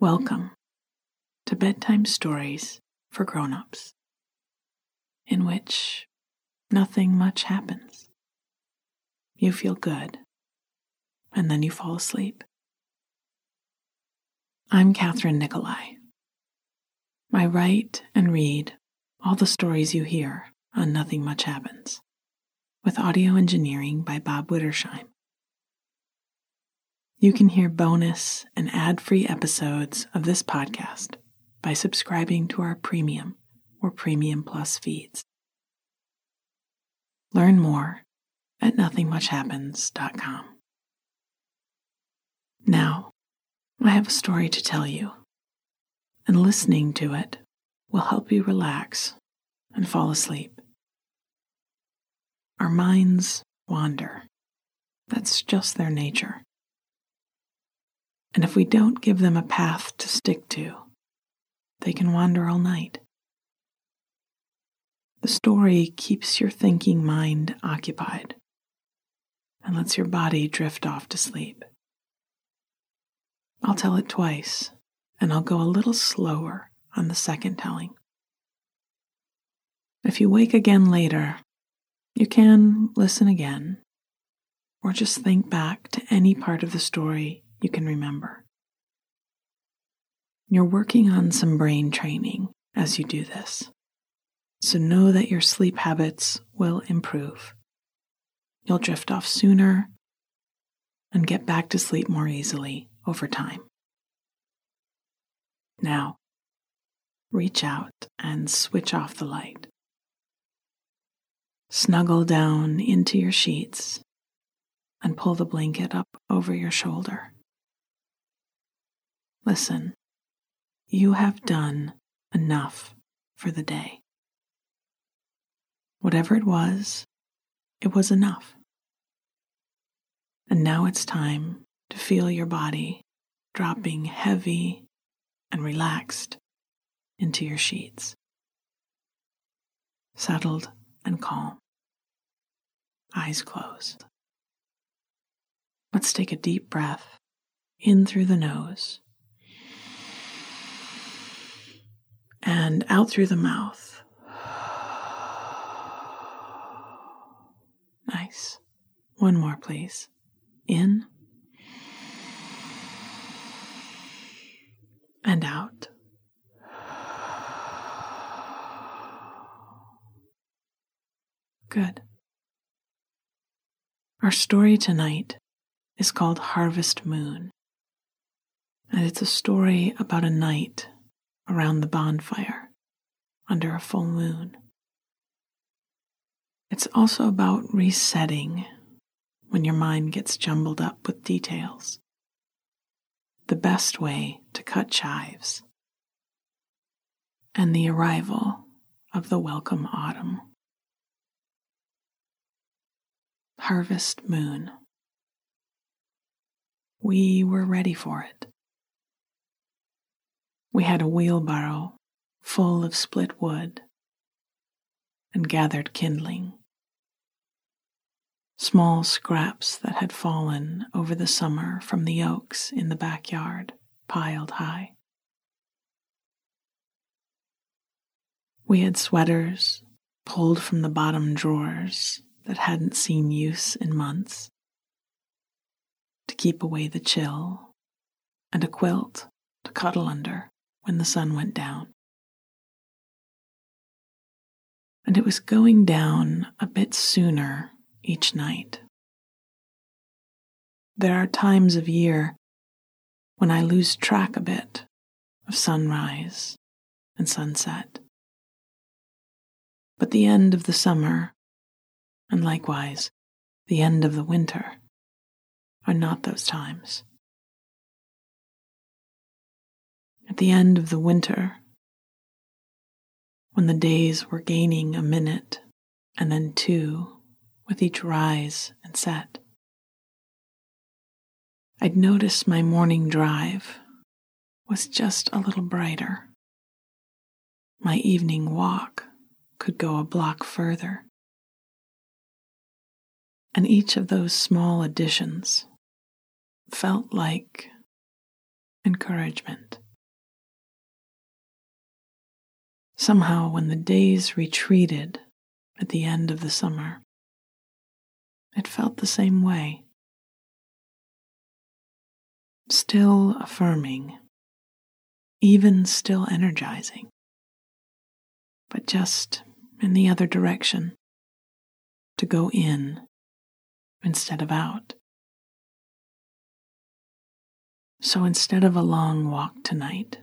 Welcome to Bedtime Stories for Grown-ups, in which nothing much happens. You feel good, and then you fall asleep. I'm Kathryn Nicolai. I write and read all the stories you hear on Nothing Much Happens, with audio engineering by Bob Wittersheim. You can hear bonus and ad free episodes of this podcast by subscribing to our premium or premium plus feeds. Learn more at nothingmuchhappens.com. Now, I have a story to tell you, and listening to it will help you relax and fall asleep. Our minds wander. That's just their nature. And if we don't give them a path to stick to, they can wander all night. The story keeps your thinking mind occupied and lets your body drift off to sleep. I'll tell it twice, and I'll go a little slower on the second telling. If you wake again later, you can listen again, or just think back to any part of the story you can remember. You're working on some brain training as you do this, so know that your sleep habits will improve. You'll drift off sooner and get back to sleep more easily over time. Now, reach out and switch off the light. Snuggle down into your sheets and pull the blanket up over your shoulder. Listen, you have done enough for the day. Whatever it was, it was enough. And now it's time to feel your body dropping heavy and relaxed into your sheets. Settled and calm. Eyes closed. Let's take a deep breath in through the nose and out through the mouth. Nice. One more, please. In and out. Good. Our story tonight is called Harvest Moon, and it's a story about a night around the bonfire under a full moon. It's also about resetting when your mind gets jumbled up with details. The best way to cut chives. And the arrival of the welcome autumn. Harvest Moon. We were ready for it. We had a wheelbarrow full of split wood and gathered kindling. Small scraps that had fallen over the summer from the oaks in the backyard piled high. We had sweaters pulled from the bottom drawers that hadn't seen use in months to keep away the chill, and a quilt to cuddle under when the sun went down. And it was going down a bit sooner each night. There are times of year when I lose track a bit of sunrise and sunset. But the end of the summer, and likewise the end of the winter, are not those times. At the end of the winter, when the days were gaining a minute and then two with each rise and set, I'd notice my morning drive was just a little brighter. My evening walk could go a block further. And each of those small additions felt like encouragement. Somehow, when the days retreated at the end of the summer, it felt the same way. Still affirming, even still energizing, but just in the other direction. To go in instead of out. So instead of a long walk tonight,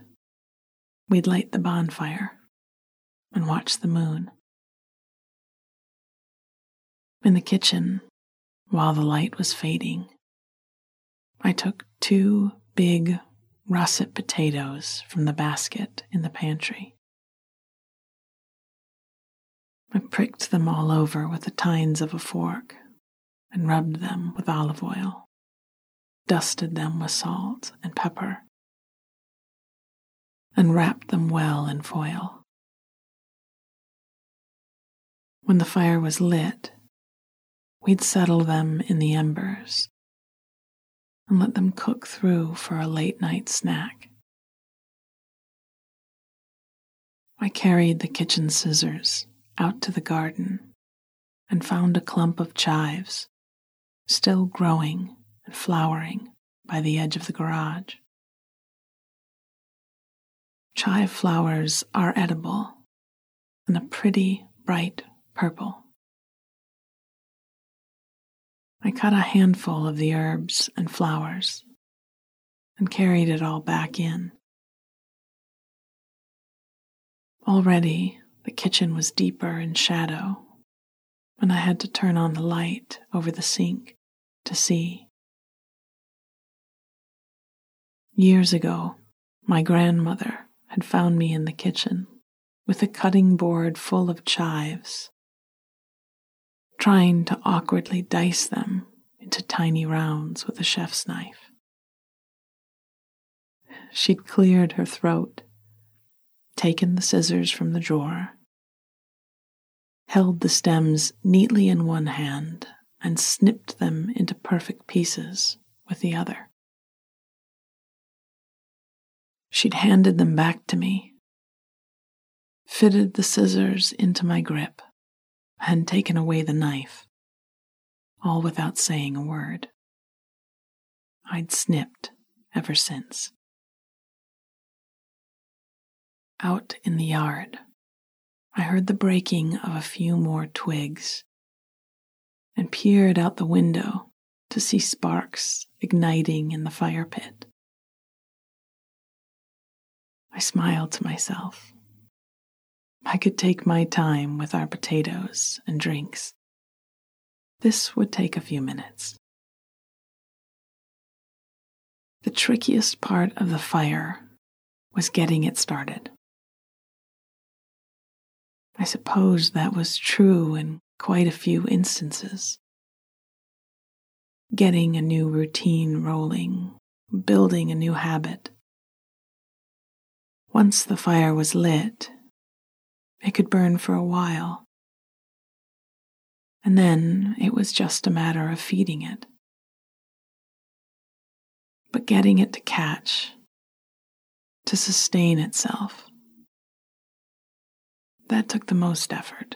we'd light the bonfire and watch the moon. In the kitchen, while the light was fading, I took two big russet potatoes from the basket in the pantry. I pricked them all over with the tines of a fork and rubbed them with olive oil, dusted them with salt and pepper, and wrapped them well in foil. When the fire was lit, we'd settle them in the embers and let them cook through for a late night snack. I carried the kitchen scissors out to the garden and found a clump of chives still growing and flowering by the edge of the garage. Chive flowers are edible and a pretty bright purple. I cut a handful of the herbs and flowers and carried it all back in. Already the kitchen was deeper in shadow, and I had to turn on the light over the sink to see. Years ago, my grandmother had found me in the kitchen with a cutting board full of chives trying to awkwardly dice them into tiny rounds with a chef's knife. She'd cleared her throat, taken the scissors from the drawer, held the stems neatly in one hand, and snipped them into perfect pieces with the other. She'd handed them back to me, fitted the scissors into my grip, and taken away the knife, all without saying a word. I'd snipped ever since. Out in the yard, I heard the breaking of a few more twigs and peered out the window to see sparks igniting in the fire pit. I smiled to myself I could take my time with our potatoes and drinks. This would take a few minutes. The trickiest part of the fire was getting it started. I suppose that was true in quite a few instances. Getting a new routine rolling, building a new habit. Once the fire was lit, it could burn for a while. And then it was just a matter of feeding it. But getting it to catch, to sustain itself, that took the most effort.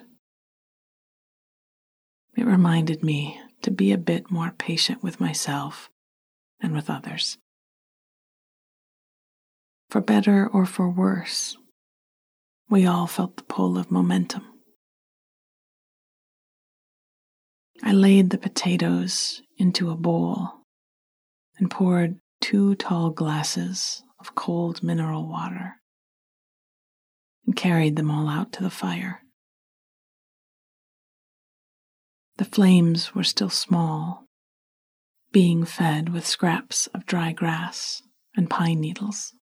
It reminded me to be a bit more patient with myself and with others. For better or for worse, we all felt the pull of momentum. I laid the potatoes into a bowl and poured two tall glasses of cold mineral water and carried them all out to the fire. The flames were still small, being fed with scraps of dry grass and pine needles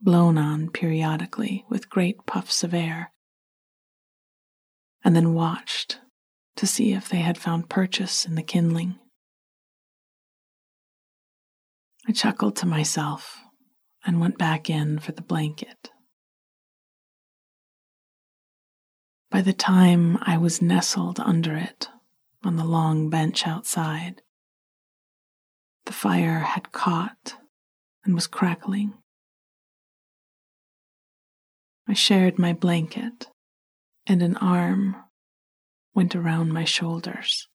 blown on periodically with great puffs of air, and then watched to see if they had found purchase in the kindling. I chuckled to myself and went back in for the blanket. By the time I was nestled under it on the long bench outside, the fire had caught and was crackling. I shared my blanket, and an arm went around my shoulders.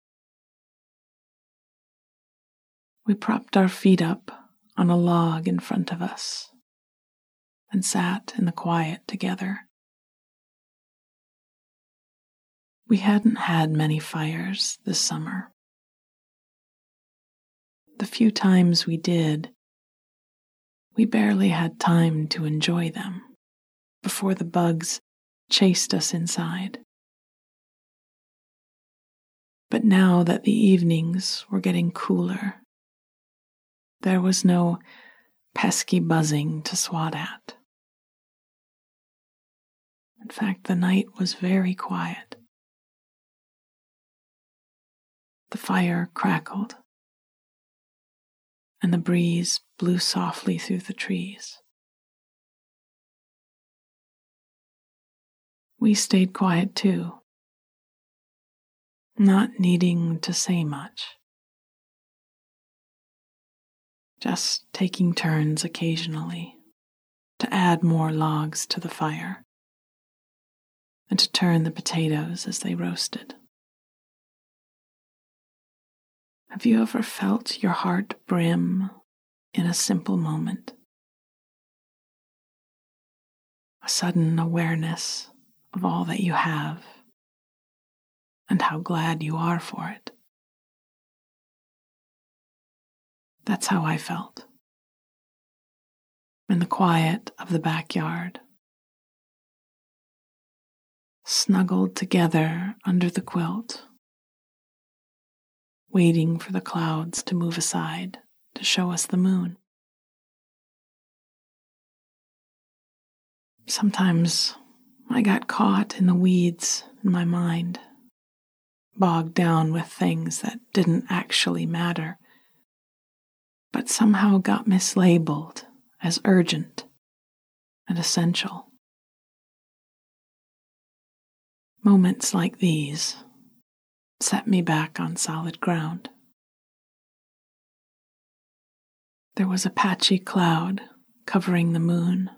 We propped our feet up on a log in front of us and sat in the quiet together. We hadn't had many fires this summer. The few times we did, we barely had time to enjoy them before the bugs chased us inside. But now that the evenings were getting cooler, there was no pesky buzzing to swat at. In fact, the night was very quiet. The fire crackled, and the breeze blew softly through the trees. We stayed quiet too, not needing to say much, just taking turns occasionally to add more logs to the fire and to turn the potatoes as they roasted. Have you ever felt your heart brim in a simple moment? A sudden awareness of all that you have and how glad you are for it. That's how I felt. In the quiet of the backyard, snuggled together under the quilt waiting for the clouds to move aside to show us the moon. Sometimes I got caught in the weeds in my mind, bogged down with things that didn't actually matter, but somehow got mislabeled as urgent and essential. Moments like these set me back on solid ground. There was a patchy cloud covering the moon,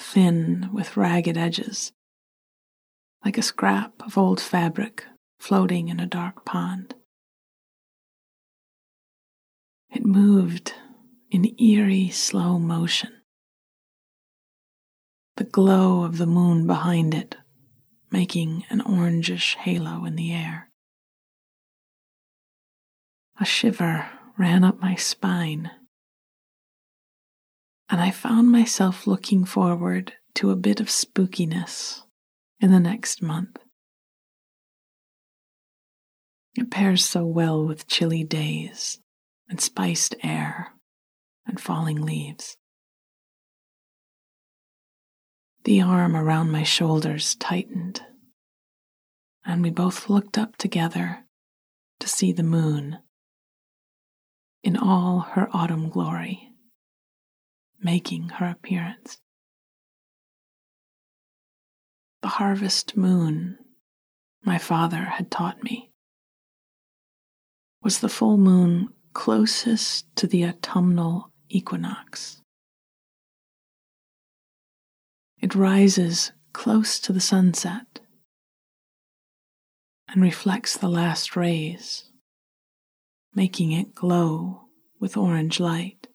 thin with ragged edges, like a scrap of old fabric floating in a dark pond. It moved in eerie slow motion. The glow of the moon behind it making an orangish halo in the air. A shiver ran up my spine, and I found myself looking forward to a bit of spookiness in the next month. It pairs so well with chilly days and spiced air and falling leaves. The arm around my shoulders tightened, and we both looked up together to see the moon in all her autumn glory, making her appearance. The harvest moon, my father had taught me, was the full moon closest to the autumnal equinox. It rises close to the sunset and reflects the last rays, making it glow with orange light.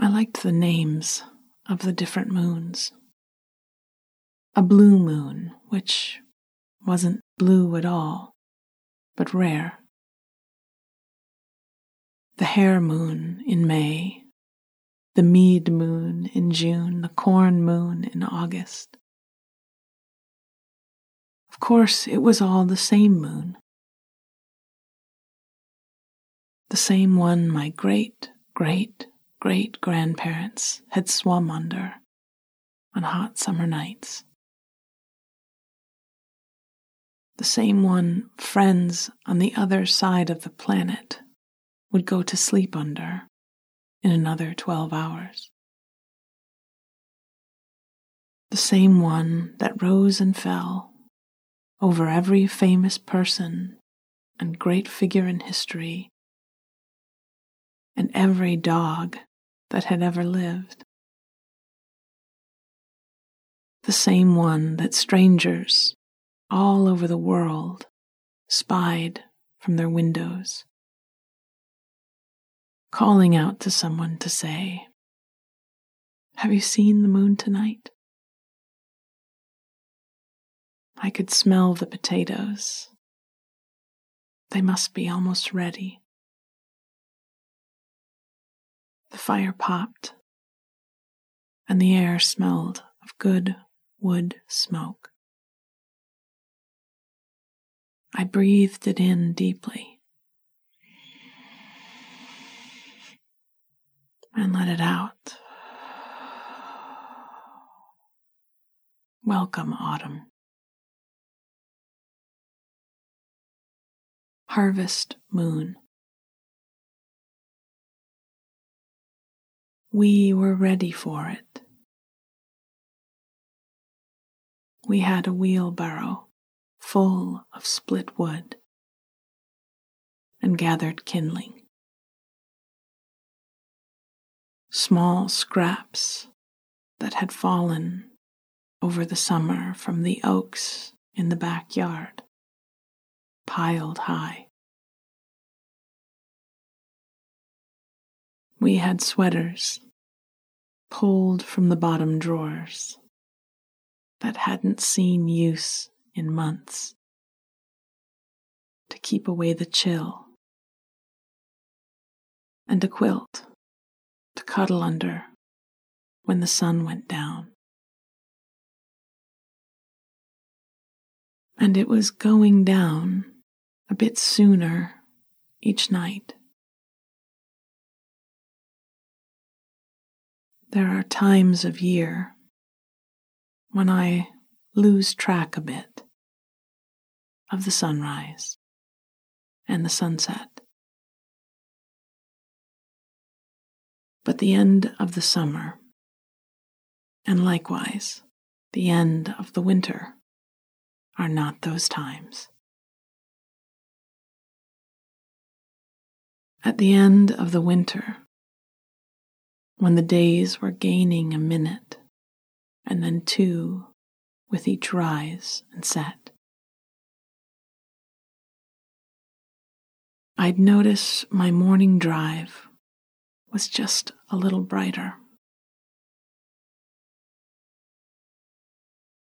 I liked the names of the different moons. A blue moon, which wasn't blue at all, but rare. The hare moon in May the mead moon in June, the corn moon in August. Of course, it was all the same moon. The same one my great, great, great grandparents had swum under on hot summer nights. The same one friends on the other side of the planet would go to sleep under in another 12 hours. The same one that rose and fell over every famous person and great figure in history and every dog that had ever lived. the same one that strangers all over the world spied from their windows, calling out to someone to say, Have you seen the moon tonight? I could smell the potatoes. They must be almost ready. The fire popped, and the air smelled of good wood smoke. I breathed it in deeply and let it out. Welcome, autumn. Harvest Moon. We were ready for it. We had a wheelbarrow full of split wood and gathered kindling. Small scraps that had fallen over the summer from the oaks in the backyard, piled high. We had sweaters pulled from the bottom drawers that hadn't seen use in months to keep away the chill, and a quilt to cuddle under when the sun went down. And it was going down a bit sooner each night. There are times of year when I lose track a bit of the sunrise and the sunset. But the end of the summer, and likewise the end of the winter, are not those times. At the end of the winter, when the days were gaining a minute and then two with each rise and set. I'd notice my morning drive was just a little brighter.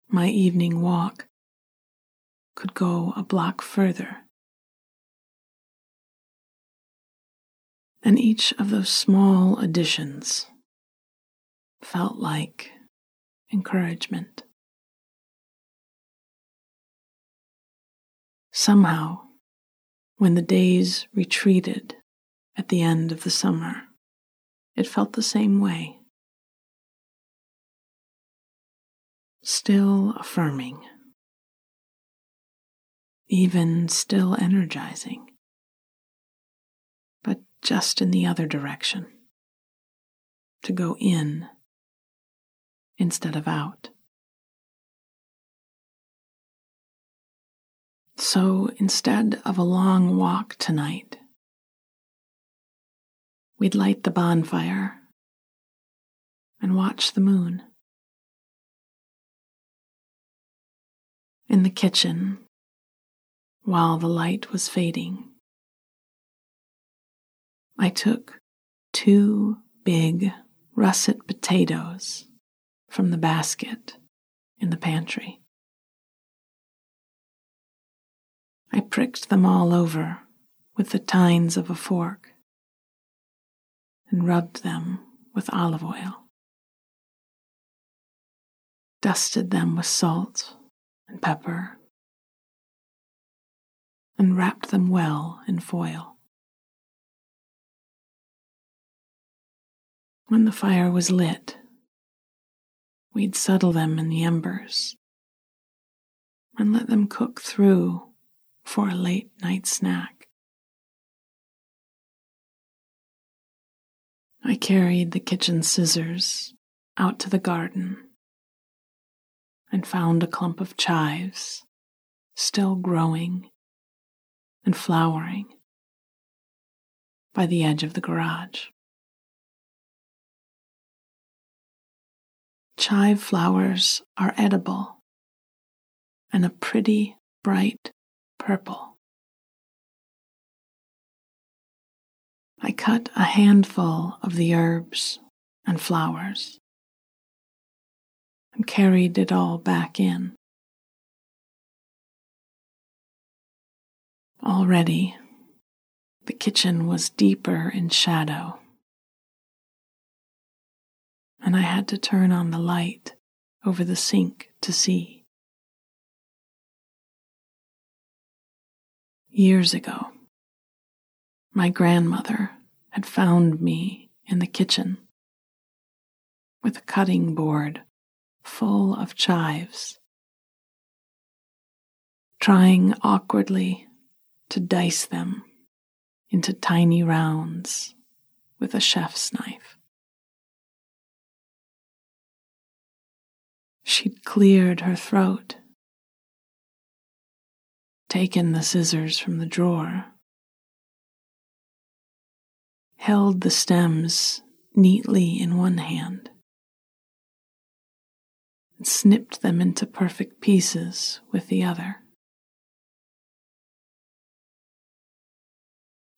My evening walk could go a block further. And each of those small additions felt like encouragement. Somehow, when the days retreated at the end of the summer, it felt the same way. Still affirming, even still energizing, just in the other direction to go in instead of out. So instead of a long walk tonight, we'd light the bonfire and watch the moon. In the kitchen, while the light was fading, I took two big russet potatoes from the basket in the pantry. I pricked them all over with the tines of a fork and rubbed them with olive oil, dusted them with salt and pepper, and wrapped them well in foil. When the fire was lit, we'd settle them in the embers and let them cook through for a late night snack. I carried the kitchen scissors out to the garden and found a clump of chives still growing and flowering by the edge of the garage. Chive flowers are edible and a pretty bright purple. I cut a handful of the herbs and flowers and carried it all back in. Already, the kitchen was deeper in shadow, and I had to turn on the light over the sink to see. Years ago, my grandmother had found me in the kitchen with a cutting board full of chives, trying awkwardly to dice them into tiny rounds with a chef's knife. She'd cleared her throat, taken the scissors from the drawer, held the stems neatly in one hand, and snipped them into perfect pieces with the other.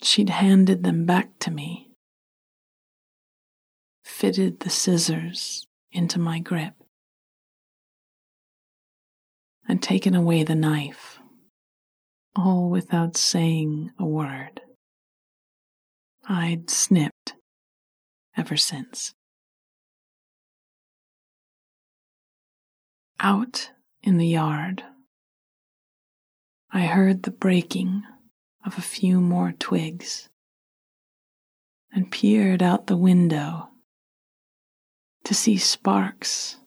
She'd handed them back to me, fitted the scissors into my grip, and taken away the knife, all without saying a word. I'd snipped ever since. Out in the yard, I heard the breaking of a few more twigs and peered out the window to see sparks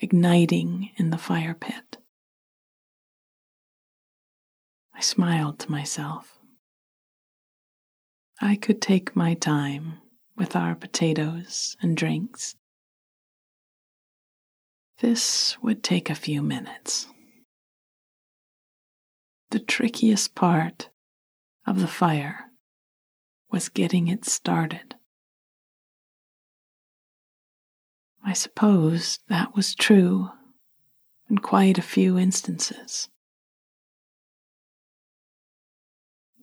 igniting in the fire pit. I smiled to myself. I could take my time with our potatoes and drinks. This would take a few minutes. The trickiest part of the fire was getting it started. I suppose that was true in quite a few instances.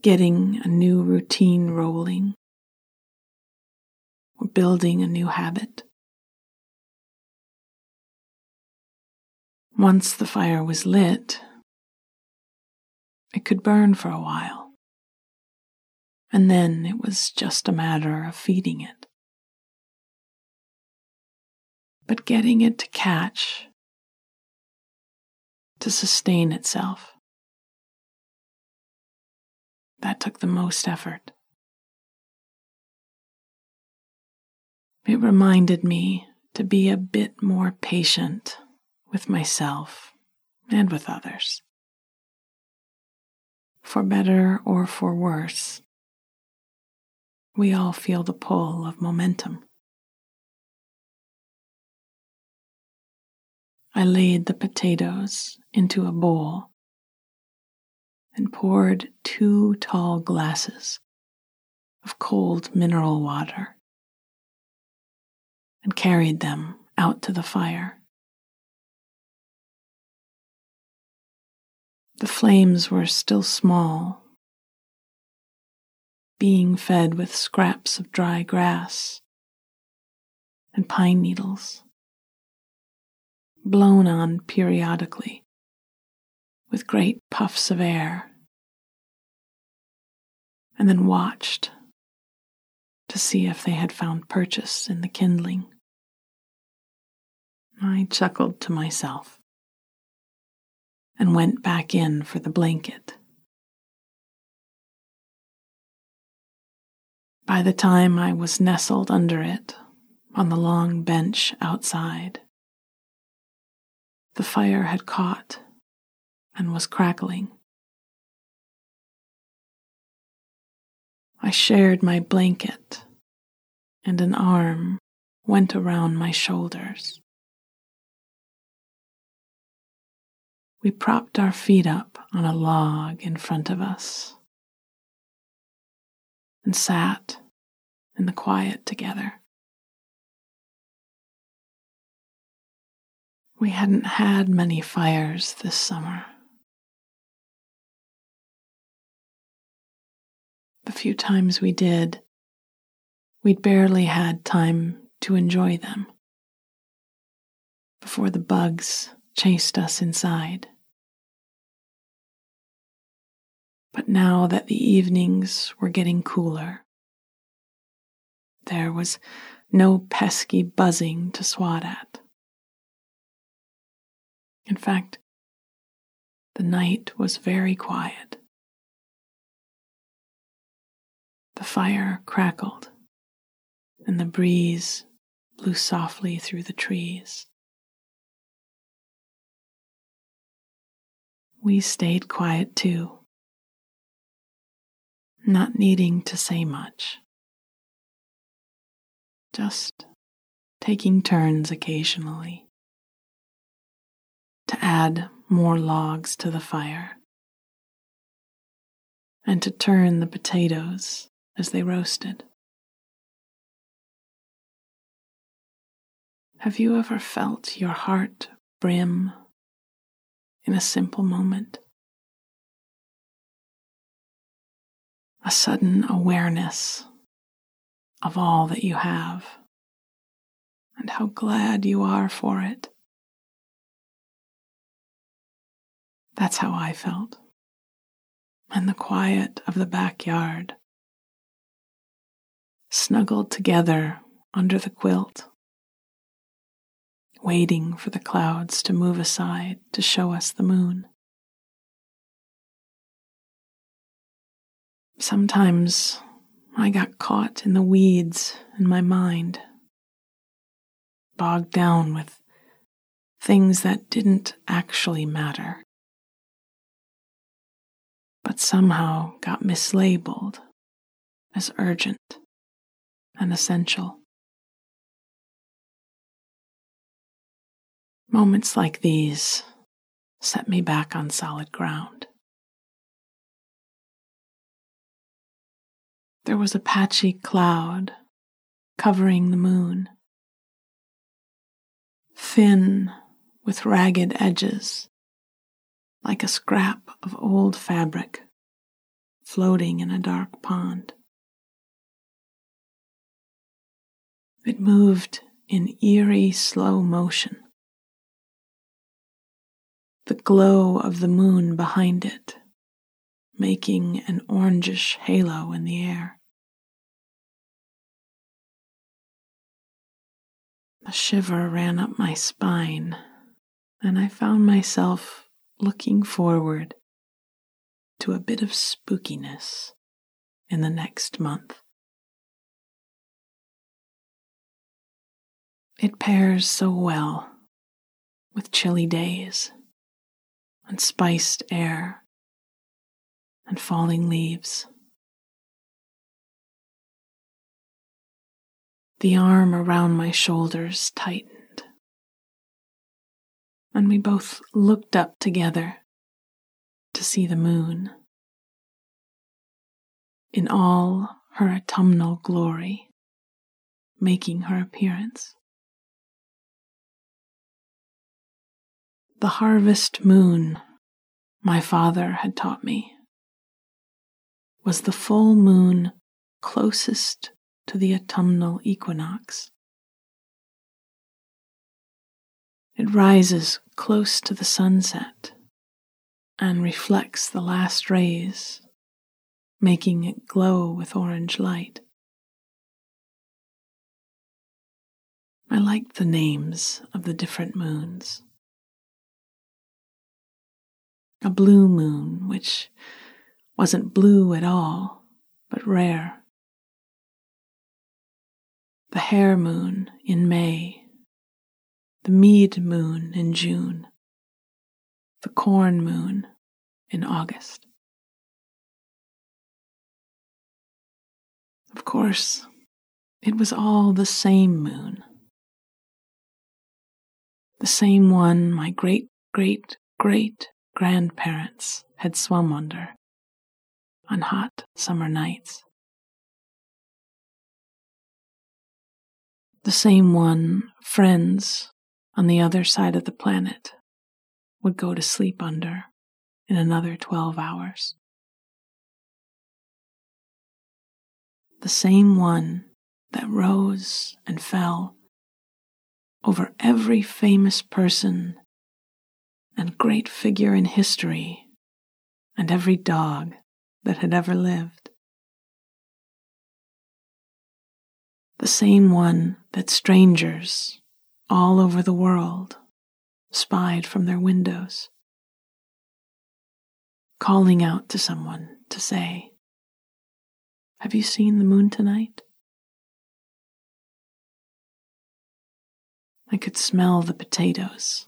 Getting a new routine rolling or building a new habit. Once the fire was lit, it could burn for a while and then it was just a matter of feeding it. But getting it to catch, to sustain itself, that took the most effort. It reminded me to be a bit more patient with myself and with others. For better or for worse, we all feel the pull of momentum. I laid the potatoes into a bowl and poured two tall glasses of cold mineral water and carried them out to the fire. The flames were still small being fed with scraps of dry grass and pine needles, blown on periodically with great puffs of air, and then watched to see if they had found purchase in the kindling. I chuckled to myself and went back in for the blanket. By the time I was nestled under it on the long bench outside, the fire had caught and was crackling. I shared my blanket, and an arm went around my shoulders. We propped our feet up on a log in front of us and sat in the quiet together. We hadn't had many fires this summer. The few times we did, we'd barely had time to enjoy them before the bugs chased us inside. But now that the evenings were getting cooler, there was no pesky buzzing to swat at. In fact, the night was very quiet. The fire crackled, and the breeze blew softly through the trees. We stayed quiet too, not needing to say much, just taking turns occasionally to add more logs to the fire and to turn the potatoes as they roasted. Have you ever felt your heart brim in a simple moment? A sudden awareness of all that you have and how glad you are for it. That's how I felt. And the quiet of the backyard, snuggled together under the quilt, waiting for the clouds to move aside to show us the moon. Sometimes I got caught in the weeds in my mind, bogged down with things that didn't actually matter but somehow got mislabeled as urgent and essential. Moments like these set me back on solid ground. There was a patchy cloud covering the moon, thin with ragged edges like a scrap of old fabric floating in a dark pond. It moved in eerie slow motion. The glow of the moon behind it, making an orangish halo in the air. A shiver ran up my spine, and I found myself looking forward to a bit of spookiness in the next month. It pairs so well with chilly days and spiced air and falling leaves. The arm around my shoulders tightened and we both looked up together to see the moon in all her autumnal glory making her appearance. The harvest moon, my father had taught me, was the full moon closest to the autumnal equinox. It rises close to the sunset and reflects the last rays, making it glow with orange light. I liked the names of the different moons. A blue moon, which wasn't blue at all, but rare. The hare moon in May the mead moon in June, the corn moon in August. Of course, it was all the same moon, the same one my great great great grandparents had swum under on hot summer nights. The same one friends on the other side of the planet would go to sleep under in another 12 hours. The same one that rose and fell over every famous person and great figure in history and every dog that had ever lived. The same one that strangers all over the world spied from their windows, calling out to someone to say, Have you seen the moon tonight? I could smell the potatoes.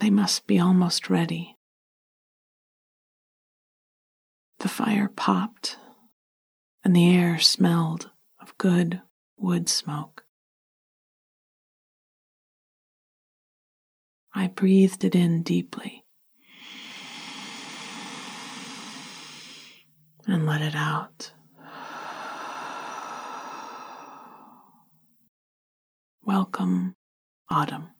They must be almost ready. The fire popped, and the air smelled of good wood smoke. I breathed it in deeply and let it out. Welcome, autumn.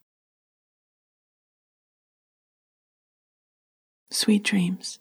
Sweet dreams.